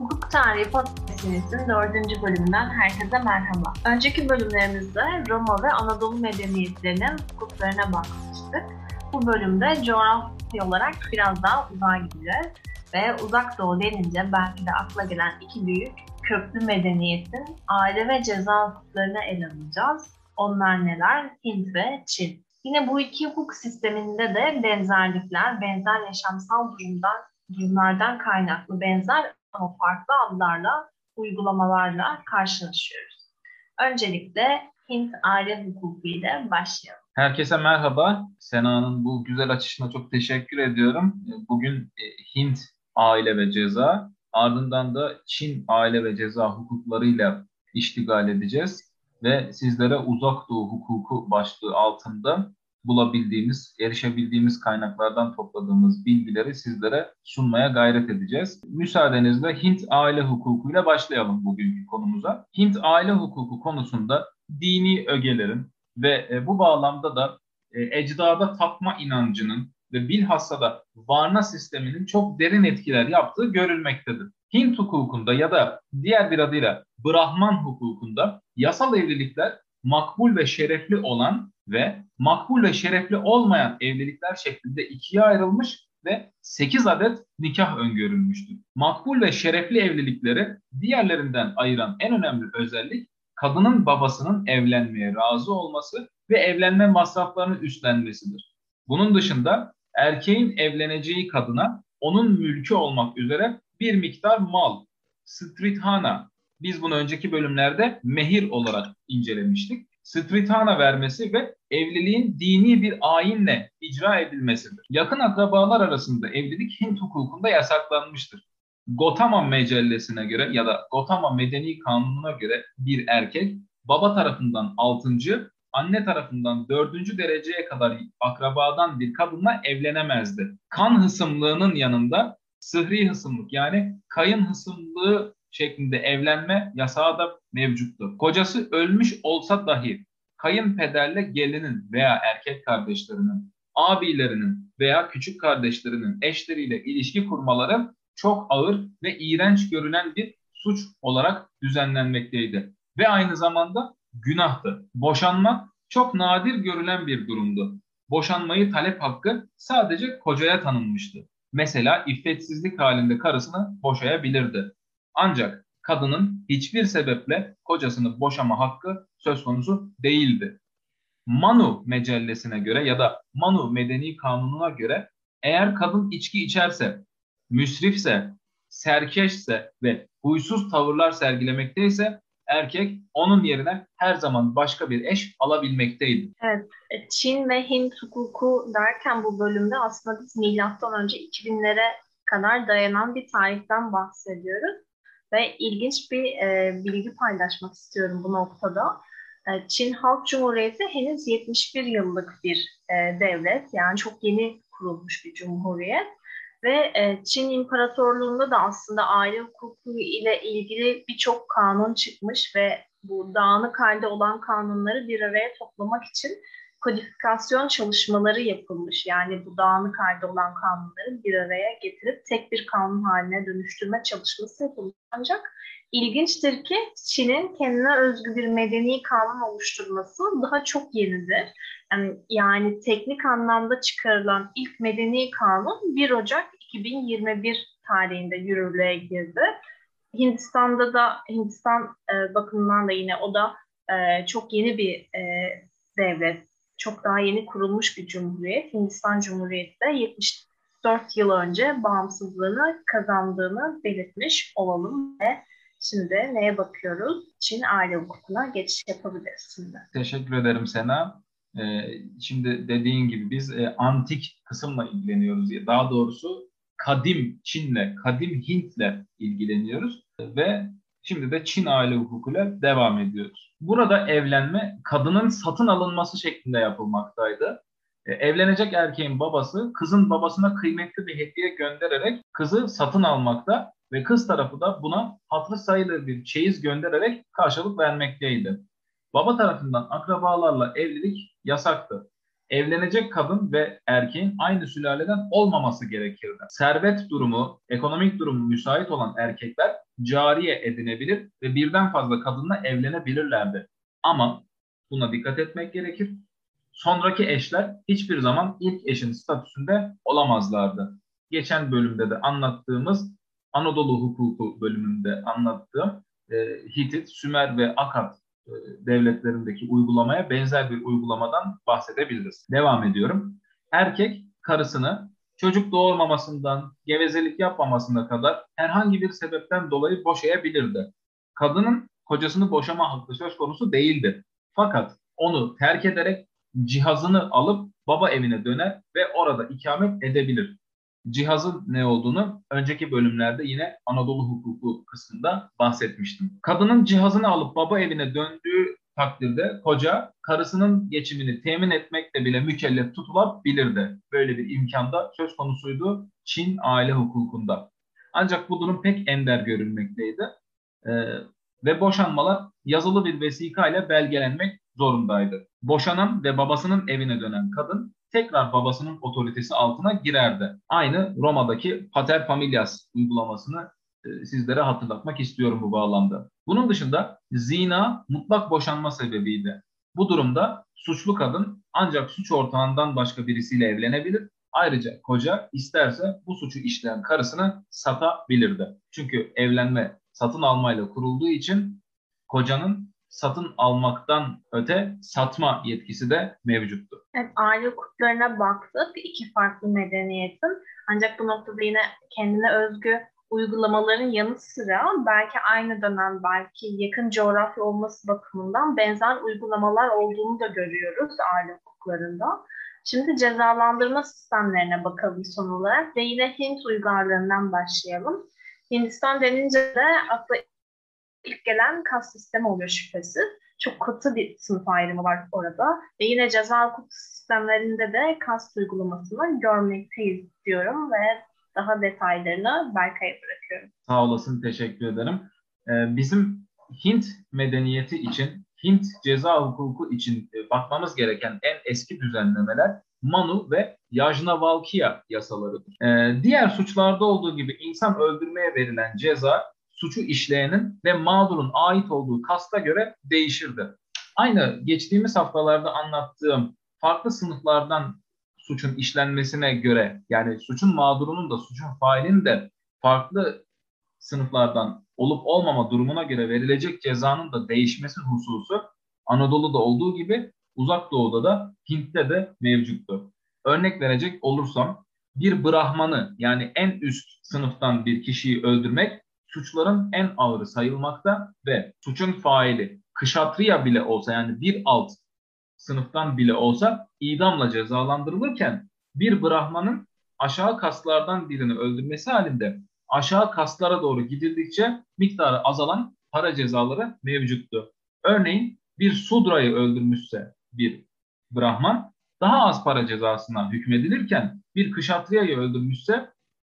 Hukuk Tarihi Podcast'imizin dördüncü bölümünden herkese merhaba. Önceki bölümlerimizde Roma ve Anadolu medeniyetlerinin hukuklarına bakmıştık. Bu bölümde coğrafya olarak biraz daha uzağa gideceğiz. Ve uzak doğu denince belki de akla gelen iki büyük köklü medeniyetin aile ve ceza hukuklarını ele alacağız. Onlar neler? Hint ve Çin. Yine bu iki hukuk sisteminde de benzerlikler, benzer yaşamsal durumdan, durumlardan kaynaklı benzer ama farklı adlarla, uygulamalarla karşılaşıyoruz. Öncelikle Hint aile hukuku ile başlayalım. Herkese merhaba. Sena'nın bu güzel açışına çok teşekkür ediyorum. Bugün e, Hint aile ve ceza, ardından da Çin aile ve ceza hukuklarıyla iştigal edeceğiz ve sizlere uzak doğu hukuku başlığı altında bulabildiğimiz, erişebildiğimiz kaynaklardan topladığımız bilgileri sizlere sunmaya gayret edeceğiz. Müsaadenizle Hint aile hukukuyla başlayalım bugünkü konumuza. Hint aile hukuku konusunda dini ögelerin ve e, bu bağlamda da e, ecdada tapma inancının ve bilhassa da varna sisteminin çok derin etkiler yaptığı görülmektedir. Hint hukukunda ya da diğer bir adıyla Brahman hukukunda yasal evlilikler makbul ve şerefli olan ve makbul ve şerefli olmayan evlilikler şeklinde ikiye ayrılmış ve 8 adet nikah öngörülmüştür. Makbul ve şerefli evlilikleri diğerlerinden ayıran en önemli özellik kadının babasının evlenmeye razı olması ve evlenme masraflarını üstlenmesidir. Bunun dışında erkeğin evleneceği kadına onun mülkü olmak üzere bir miktar mal, strithana, biz bunu önceki bölümlerde mehir olarak incelemiştik. Strithana vermesi ve evliliğin dini bir ayinle icra edilmesidir. Yakın akrabalar arasında evlilik Hint hukukunda yasaklanmıştır. Gotama mecellesine göre ya da Gotama Medeni Kanunu'na göre bir erkek baba tarafından 6. anne tarafından 4. dereceye kadar akrabadan bir kadınla evlenemezdi. Kan hısımlığının yanında sıhri hısımlık yani kayın hısımlığı şeklinde evlenme yasağı da mevcuttu. Kocası ölmüş olsa dahi kayınpederle gelinin veya erkek kardeşlerinin, abilerinin veya küçük kardeşlerinin eşleriyle ilişki kurmaları çok ağır ve iğrenç görülen bir suç olarak düzenlenmekteydi. Ve aynı zamanda günahtı. Boşanmak çok nadir görülen bir durumdu. Boşanmayı talep hakkı sadece kocaya tanınmıştı. Mesela iffetsizlik halinde karısını boşayabilirdi. Ancak kadının hiçbir sebeple kocasını boşama hakkı söz konusu değildi. Manu mecellesine göre ya da Manu medeni kanununa göre eğer kadın içki içerse, müsrifse, serkeşse ve huysuz tavırlar sergilemekteyse erkek onun yerine her zaman başka bir eş alabilmekteydi. Evet, Çin ve Hint hukuku derken bu bölümde aslında biz milattan önce 2000'lere kadar dayanan bir tarihten bahsediyoruz. Ve ilginç bir e, bilgi paylaşmak istiyorum bu noktada. E, Çin Halk Cumhuriyeti henüz 71 yıllık bir e, devlet. Yani çok yeni kurulmuş bir cumhuriyet. Ve e, Çin İmparatorluğu'nda da aslında aile hukuku ile ilgili birçok kanun çıkmış ve bu dağınık halde olan kanunları bir araya toplamak için kodifikasyon çalışmaları yapılmış. Yani bu dağınık halde olan kanunları bir araya getirip tek bir kanun haline dönüştürme çalışması yapılmış. Ancak ilginçtir ki Çin'in kendine özgü bir medeni kanun oluşturması daha çok yenidir. Yani, yani teknik anlamda çıkarılan ilk medeni kanun 1 Ocak 2021 tarihinde yürürlüğe girdi. Hindistan'da da Hindistan e, bakımından da yine o da e, çok yeni bir e, devlet çok daha yeni kurulmuş bir cumhuriyet. Hindistan Cumhuriyeti de 74 yıl önce bağımsızlığını kazandığını belirtmiş olalım ve şimdi neye bakıyoruz? Çin aile hukukuna geçiş yapabiliriz şimdi. Teşekkür ederim Sena. Ee, şimdi dediğin gibi biz e, antik kısımla ilgileniyoruz. Daha doğrusu kadim Çin'le, kadim Hint'le ilgileniyoruz ve Şimdi de Çin aile hukukuyla devam ediyoruz. Burada evlenme kadının satın alınması şeklinde yapılmaktaydı. E, evlenecek erkeğin babası kızın babasına kıymetli bir hediye göndererek kızı satın almakta ve kız tarafı da buna hatırı sayılır bir çeyiz göndererek karşılık vermekteydi. Baba tarafından akrabalarla evlilik yasaktı. Evlenecek kadın ve erkeğin aynı sülaleden olmaması gerekirdi. Servet durumu, ekonomik durumu müsait olan erkekler cariye edinebilir ve birden fazla kadınla evlenebilirlerdi. Ama buna dikkat etmek gerekir. Sonraki eşler hiçbir zaman ilk eşin statüsünde olamazlardı. Geçen bölümde de anlattığımız Anadolu hukuku bölümünde anlattığım e, Hitit, Sümer ve Akat devletlerindeki uygulamaya benzer bir uygulamadan bahsedebiliriz. Devam ediyorum. Erkek karısını çocuk doğurmamasından, gevezelik yapmamasına kadar herhangi bir sebepten dolayı boşayabilirdi. Kadının kocasını boşama hakkı söz konusu değildi. Fakat onu terk ederek cihazını alıp baba evine döner ve orada ikamet edebilir cihazın ne olduğunu önceki bölümlerde yine Anadolu hukuku kısmında bahsetmiştim. Kadının cihazını alıp baba evine döndüğü takdirde koca karısının geçimini temin etmekle bile mükellef tutulabilirdi. Böyle bir imkanda söz konusuydu Çin aile hukukunda. Ancak bu durum pek ender görülmekteydi. Ee, ve boşanmalar yazılı bir vesika ile belgelenmek zorundaydı. Boşanan ve babasının evine dönen kadın tekrar babasının otoritesi altına girerdi. Aynı Roma'daki pater familias uygulamasını e, sizlere hatırlatmak istiyorum bu bağlamda. Bunun dışında zina mutlak boşanma sebebiydi. Bu durumda suçlu kadın ancak suç ortağından başka birisiyle evlenebilir. Ayrıca koca isterse bu suçu işleyen karısını satabilirdi. Çünkü evlenme satın almayla kurulduğu için kocanın satın almaktan öte satma yetkisi de mevcuttu. Evet, aile hukuklarına baktık. iki farklı medeniyetin. Ancak bu noktada yine kendine özgü uygulamaların yanı sıra belki aynı dönem, belki yakın coğrafya olması bakımından benzer uygulamalar olduğunu da görüyoruz aile hukuklarında. Şimdi cezalandırma sistemlerine bakalım son olarak ve yine Hint uygarlığından başlayalım. Hindistan denince de akla ilk gelen kas sistemi oluyor şüphesiz. Çok katı bir sınıf ayrımı var orada. Ve yine ceza hukuk sistemlerinde de kas uygulamasını görmekteyiz diyorum ve daha detaylarını Berkay'a bırakıyorum. Sağ olasın, teşekkür ederim. Ee, bizim Hint medeniyeti için, Hint ceza hukuku için e, bakmamız gereken en eski düzenlemeler Manu ve Yajnavalkya yasalarıdır. Ee, diğer suçlarda olduğu gibi insan öldürmeye verilen ceza suçu işleyenin ve mağdurun ait olduğu kasta göre değişirdi. Aynı geçtiğimiz haftalarda anlattığım farklı sınıflardan suçun işlenmesine göre yani suçun mağdurunun da suçun failinin de farklı sınıflardan olup olmama durumuna göre verilecek cezanın da değişmesi hususu Anadolu'da olduğu gibi Uzak Doğu'da da Hint'te de mevcuttu. Örnek verecek olursam bir Brahmanı yani en üst sınıftan bir kişiyi öldürmek suçların en ağırı sayılmakta ve suçun faili kışatriya bile olsa yani bir alt sınıftan bile olsa idamla cezalandırılırken bir Brahman'ın aşağı kaslardan birini öldürmesi halinde aşağı kaslara doğru gidildikçe miktarı azalan para cezaları mevcuttu. Örneğin bir Sudra'yı öldürmüşse bir Brahman daha az para cezasına hükmedilirken bir Kışatriya'yı öldürmüşse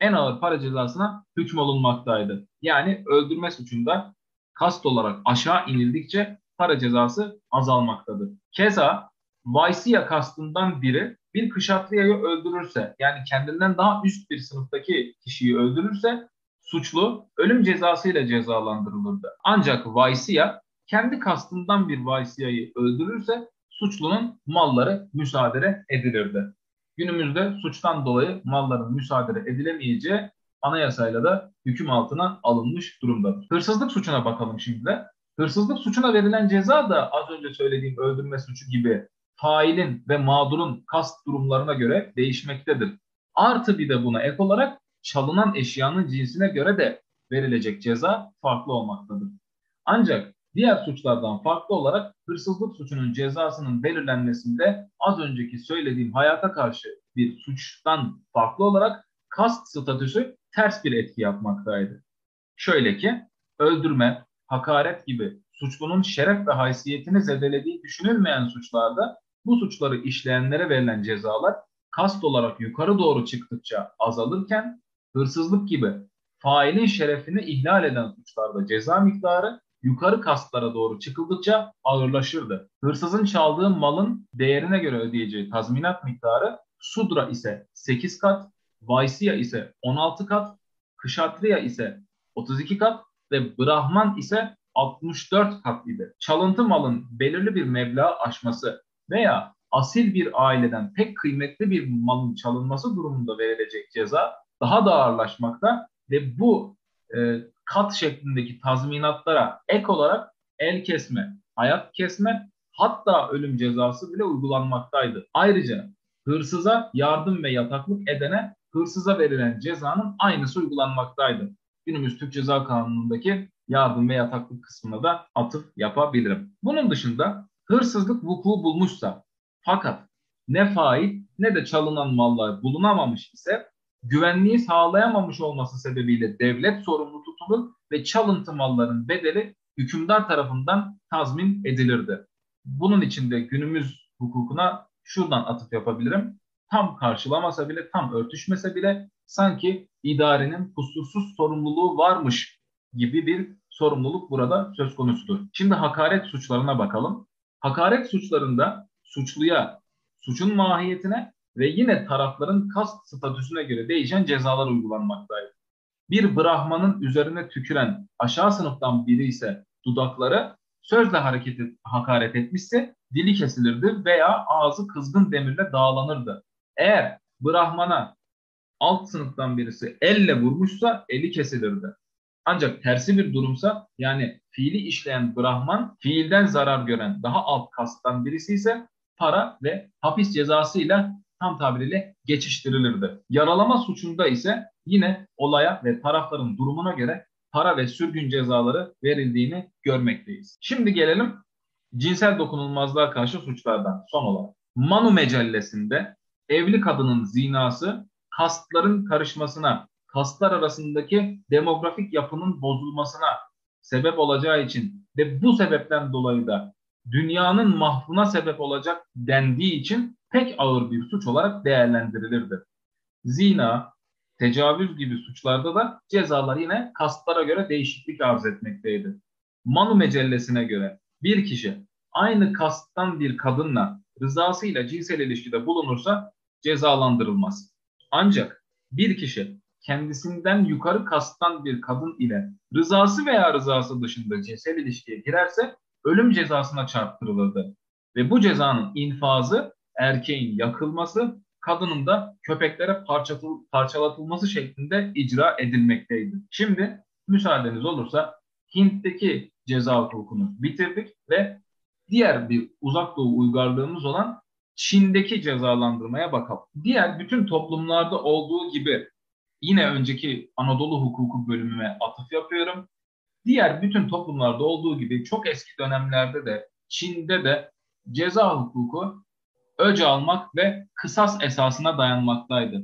en ağır para cezasına hükmolunmaktaydı. Yani öldürme suçunda kast olarak aşağı inildikçe para cezası azalmaktadır. Keza Vaysya kastından biri bir kışatlıyayı öldürürse yani kendinden daha üst bir sınıftaki kişiyi öldürürse suçlu ölüm cezası ile cezalandırılırdı. Ancak Vaysya kendi kastından bir Vaysya'yı öldürürse suçlunun malları müsaade edilirdi. Günümüzde suçtan dolayı malların müsaade edilemeyeceği anayasayla da hüküm altına alınmış durumdadır. Hırsızlık suçuna bakalım şimdi de. Hırsızlık suçuna verilen ceza da az önce söylediğim öldürme suçu gibi failin ve mağdurun kast durumlarına göre değişmektedir. Artı bir de buna ek olarak çalınan eşyanın cinsine göre de verilecek ceza farklı olmaktadır. Ancak diğer suçlardan farklı olarak hırsızlık suçunun cezasının belirlenmesinde az önceki söylediğim hayata karşı bir suçtan farklı olarak kast statüsü ters bir etki yapmaktaydı. Şöyle ki öldürme, hakaret gibi suçlunun şeref ve haysiyetini zedelediği düşünülmeyen suçlarda bu suçları işleyenlere verilen cezalar kast olarak yukarı doğru çıktıkça azalırken hırsızlık gibi failin şerefini ihlal eden suçlarda ceza miktarı yukarı kastlara doğru çıkıldıkça ağırlaşırdı. Hırsızın çaldığı malın değerine göre ödeyeceği tazminat miktarı Sudra ise 8 kat, Vaysya ise 16 kat, Kışatriya ise 32 kat ve Brahman ise 64 kat idi. Çalıntı malın belirli bir meblağ aşması veya asil bir aileden pek kıymetli bir malın çalınması durumunda verilecek ceza daha da ağırlaşmakta ve bu e, kat şeklindeki tazminatlara ek olarak el kesme, hayat kesme hatta ölüm cezası bile uygulanmaktaydı. Ayrıca hırsıza yardım ve yataklık edene hırsıza verilen cezanın aynısı uygulanmaktaydı. Günümüz Türk Ceza Kanunu'ndaki yardım ve yataklık kısmına da atıf yapabilirim. Bunun dışında hırsızlık vuku bulmuşsa fakat ne fail ne de çalınan mallar bulunamamış ise güvenliği sağlayamamış olması sebebiyle devlet sorumlu tutulur ve çalıntı malların bedeli hükümdar tarafından tazmin edilirdi. Bunun için de günümüz hukukuna şuradan atıf yapabilirim. Tam karşılamasa bile, tam örtüşmese bile sanki idarenin kusursuz sorumluluğu varmış gibi bir sorumluluk burada söz konusudur. Şimdi hakaret suçlarına bakalım. Hakaret suçlarında suçluya, suçun mahiyetine ve yine tarafların kast statüsüne göre değişen cezalar uygulanmaktaydı. Bir Brahman'ın üzerine tüküren aşağı sınıftan biri ise dudakları sözle hareket et, hakaret etmişse dili kesilirdi veya ağzı kızgın demirle dağlanırdı. Eğer Brahman'a alt sınıftan birisi elle vurmuşsa eli kesilirdi. Ancak tersi bir durumsa yani fiili işleyen Brahman fiilden zarar gören daha alt kasttan birisi ise para ve hapis cezasıyla tam tabiriyle geçiştirilirdi. Yaralama suçunda ise yine olaya ve tarafların durumuna göre para ve sürgün cezaları verildiğini görmekteyiz. Şimdi gelelim cinsel dokunulmazlığa karşı suçlardan son olarak. Manu Mecellesi'nde evli kadının zinası kastların karışmasına, kastlar arasındaki demografik yapının bozulmasına sebep olacağı için ve bu sebepten dolayı da dünyanın mahvuna sebep olacak dendiği için pek ağır bir suç olarak değerlendirilirdi. Zina, tecavüz gibi suçlarda da cezalar yine kastlara göre değişiklik arz etmekteydi. Manu Mecellesi'ne göre bir kişi aynı kasttan bir kadınla rızasıyla cinsel ilişkide bulunursa cezalandırılmaz. Ancak bir kişi kendisinden yukarı kasttan bir kadın ile rızası veya rızası dışında cinsel ilişkiye girerse ölüm cezasına çarptırılırdı. Ve bu cezanın infazı erkeğin yakılması, kadının da köpeklere parçalatılması şeklinde icra edilmekteydi. Şimdi müsaadeniz olursa Hint'teki ceza hukukunu bitirdik ve diğer bir uzak doğu uygarlığımız olan Çin'deki cezalandırmaya bakalım. Diğer bütün toplumlarda olduğu gibi yine önceki Anadolu hukuku bölümüme atıf yapıyorum. Diğer bütün toplumlarda olduğu gibi çok eski dönemlerde de Çin'de de ceza hukuku öc almak ve kısas esasına dayanmaktaydı.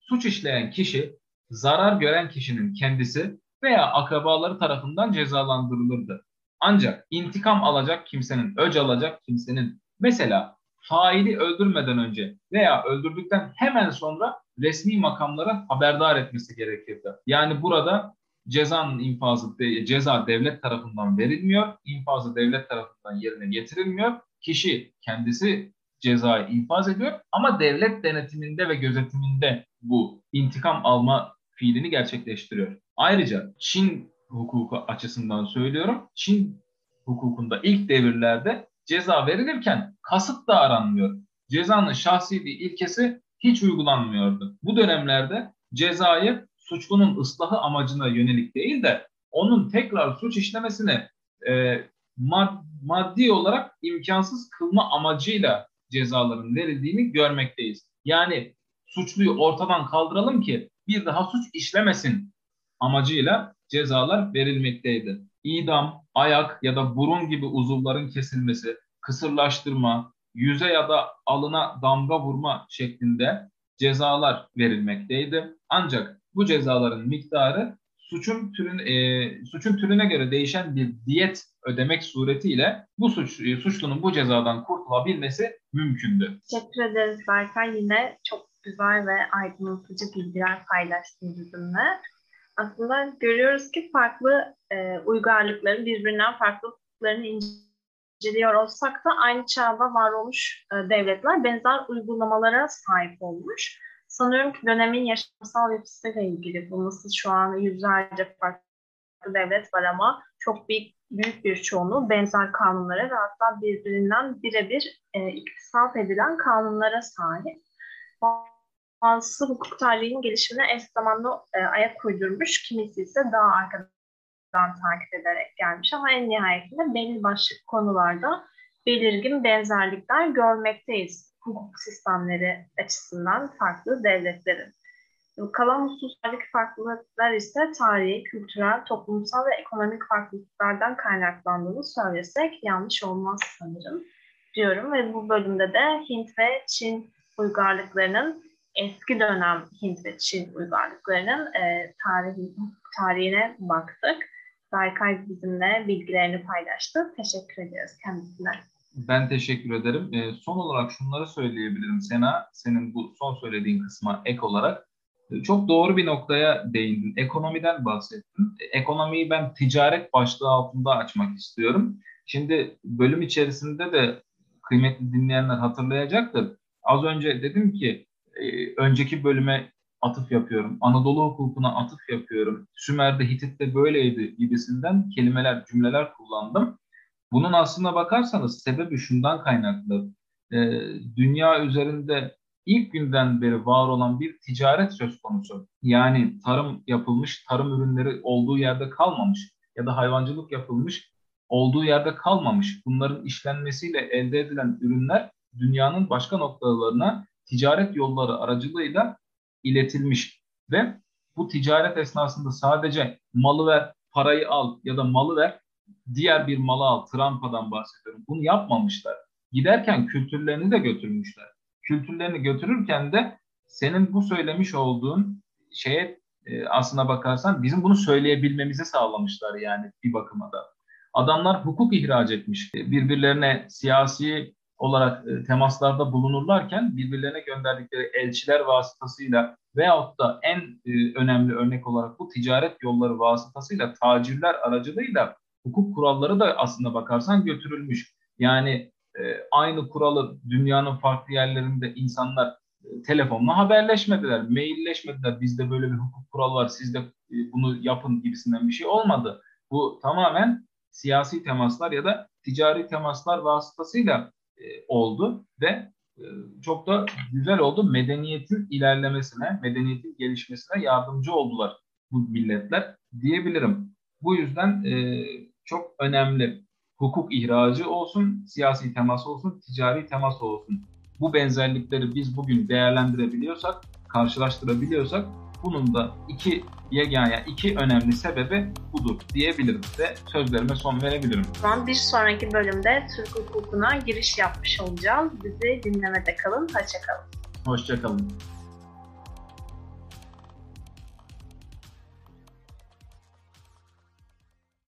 Suç işleyen kişi zarar gören kişinin kendisi veya akrabaları tarafından cezalandırılırdı. Ancak intikam alacak kimsenin, öc alacak kimsenin mesela faili öldürmeden önce veya öldürdükten hemen sonra resmi makamlara haberdar etmesi gerekirdi. Yani burada cezanın infazı ceza devlet tarafından verilmiyor, infazı devlet tarafından yerine getirilmiyor. Kişi kendisi cezayı infaz ediyor ama devlet denetiminde ve gözetiminde bu intikam alma fiilini gerçekleştiriyor. Ayrıca Çin hukuku açısından söylüyorum. Çin hukukunda ilk devirlerde ceza verilirken kasıt da aranmıyor. Cezanın şahsiliği ilkesi hiç uygulanmıyordu. Bu dönemlerde cezayı suçlunun ıslahı amacına yönelik değil de onun tekrar suç işlemesini e, mad maddi olarak imkansız kılma amacıyla cezaların verildiğini görmekteyiz. Yani suçluyu ortadan kaldıralım ki bir daha suç işlemesin amacıyla cezalar verilmekteydi. İdam, ayak ya da burun gibi uzuvların kesilmesi, kısırlaştırma, yüze ya da alına damga vurma şeklinde cezalar verilmekteydi. Ancak bu cezaların miktarı suçun türün e, suçun türüne göre değişen bir diyet ödemek suretiyle bu suç e, suçlunun bu cezadan kurtulabilmesi mümkündü. Teşekkür ederiz Berkay. Yine çok güzel ve aydınlatıcı bilgiler paylaştın bizimle. Aslında görüyoruz ki farklı e, uygarlıkların birbirinden farklılıklarını inceliyor olsak da aynı çağda var olmuş e, devletler benzer uygulamalara sahip olmuş. Sanıyorum ki dönemin yaşamsal yapısıyla ilgili bu nasıl şu an yüzlerce farklı devlet var ama çok büyük, büyük bir çoğunluğu benzer kanunlara ve hatta birbirinden birebir e, iktisat edilen kanunlara sahip. Bazısı hukuk tarihinin gelişimine eş zamanlı e, ayak uydurmuş, kimisi ise daha arkadan takip ederek gelmiş ama en nihayetinde belli başlı konularda belirgin benzerlikler görmekteyiz hukuk sistemleri açısından farklı devletlerin. Kalan hususlardaki farklılıklar ise tarihi, kültürel, toplumsal ve ekonomik farklılıklardan kaynaklandığını söylesek yanlış olmaz sanırım diyorum ve bu bölümde de Hint ve Çin uygarlıklarının eski dönem Hint ve Çin uygarlıklarının e, tarihi, tarihine baktık. Berkay bizimle bilgilerini paylaştı. Teşekkür ediyoruz kendisine. Ben teşekkür ederim. E, son olarak şunları söyleyebilirim Sena. Senin bu son söylediğin kısma ek olarak. Çok doğru bir noktaya değindin. Ekonomiden bahsettin. Ekonomiyi ben ticaret başlığı altında açmak istiyorum. Şimdi bölüm içerisinde de kıymetli dinleyenler hatırlayacaktır. Az önce dedim ki e, önceki bölüme atıf yapıyorum. Anadolu hukukuna atıf yapıyorum. Sümer'de, Hitit'te böyleydi gibisinden kelimeler, cümleler kullandım. Bunun aslına bakarsanız sebebi şundan kaynaklı. E, dünya üzerinde ilk günden beri var olan bir ticaret söz konusu. Yani tarım yapılmış, tarım ürünleri olduğu yerde kalmamış ya da hayvancılık yapılmış, olduğu yerde kalmamış. Bunların işlenmesiyle elde edilen ürünler dünyanın başka noktalarına ticaret yolları aracılığıyla iletilmiş ve bu ticaret esnasında sadece malı ver, parayı al ya da malı ver, diğer bir malı al, trampadan bahsediyorum. Bunu yapmamışlar. Giderken kültürlerini de götürmüşler. Kültürlerini götürürken de senin bu söylemiş olduğun şeye e, aslına bakarsan bizim bunu söyleyebilmemizi sağlamışlar yani bir bakıma da. Adamlar hukuk ihraç etmiş. Birbirlerine siyasi olarak e, temaslarda bulunurlarken birbirlerine gönderdikleri elçiler vasıtasıyla veyahut da en e, önemli örnek olarak bu ticaret yolları vasıtasıyla tacirler aracılığıyla hukuk kuralları da aslında bakarsan götürülmüş. Yani e, aynı kuralı dünyanın farklı yerlerinde insanlar e, telefonla haberleşmediler, mailleşmediler. Bizde böyle bir hukuk kuralı var, siz de e, bunu yapın gibisinden bir şey olmadı. Bu tamamen siyasi temaslar ya da ticari temaslar vasıtasıyla e, oldu ve çok da güzel oldu. Medeniyetin ilerlemesine, medeniyetin gelişmesine yardımcı oldular bu milletler diyebilirim. Bu yüzden çok önemli hukuk ihracı olsun, siyasi temas olsun, ticari temas olsun. Bu benzerlikleri biz bugün değerlendirebiliyorsak, karşılaştırabiliyorsak bunun da iki yegane, iki önemli sebebi budur diyebilirim ve sözlerime son verebilirim. O zaman bir sonraki bölümde Türk hukukuna giriş yapmış olacağız. Bizi dinlemede kalın, hoşçakalın. Hoşçakalın.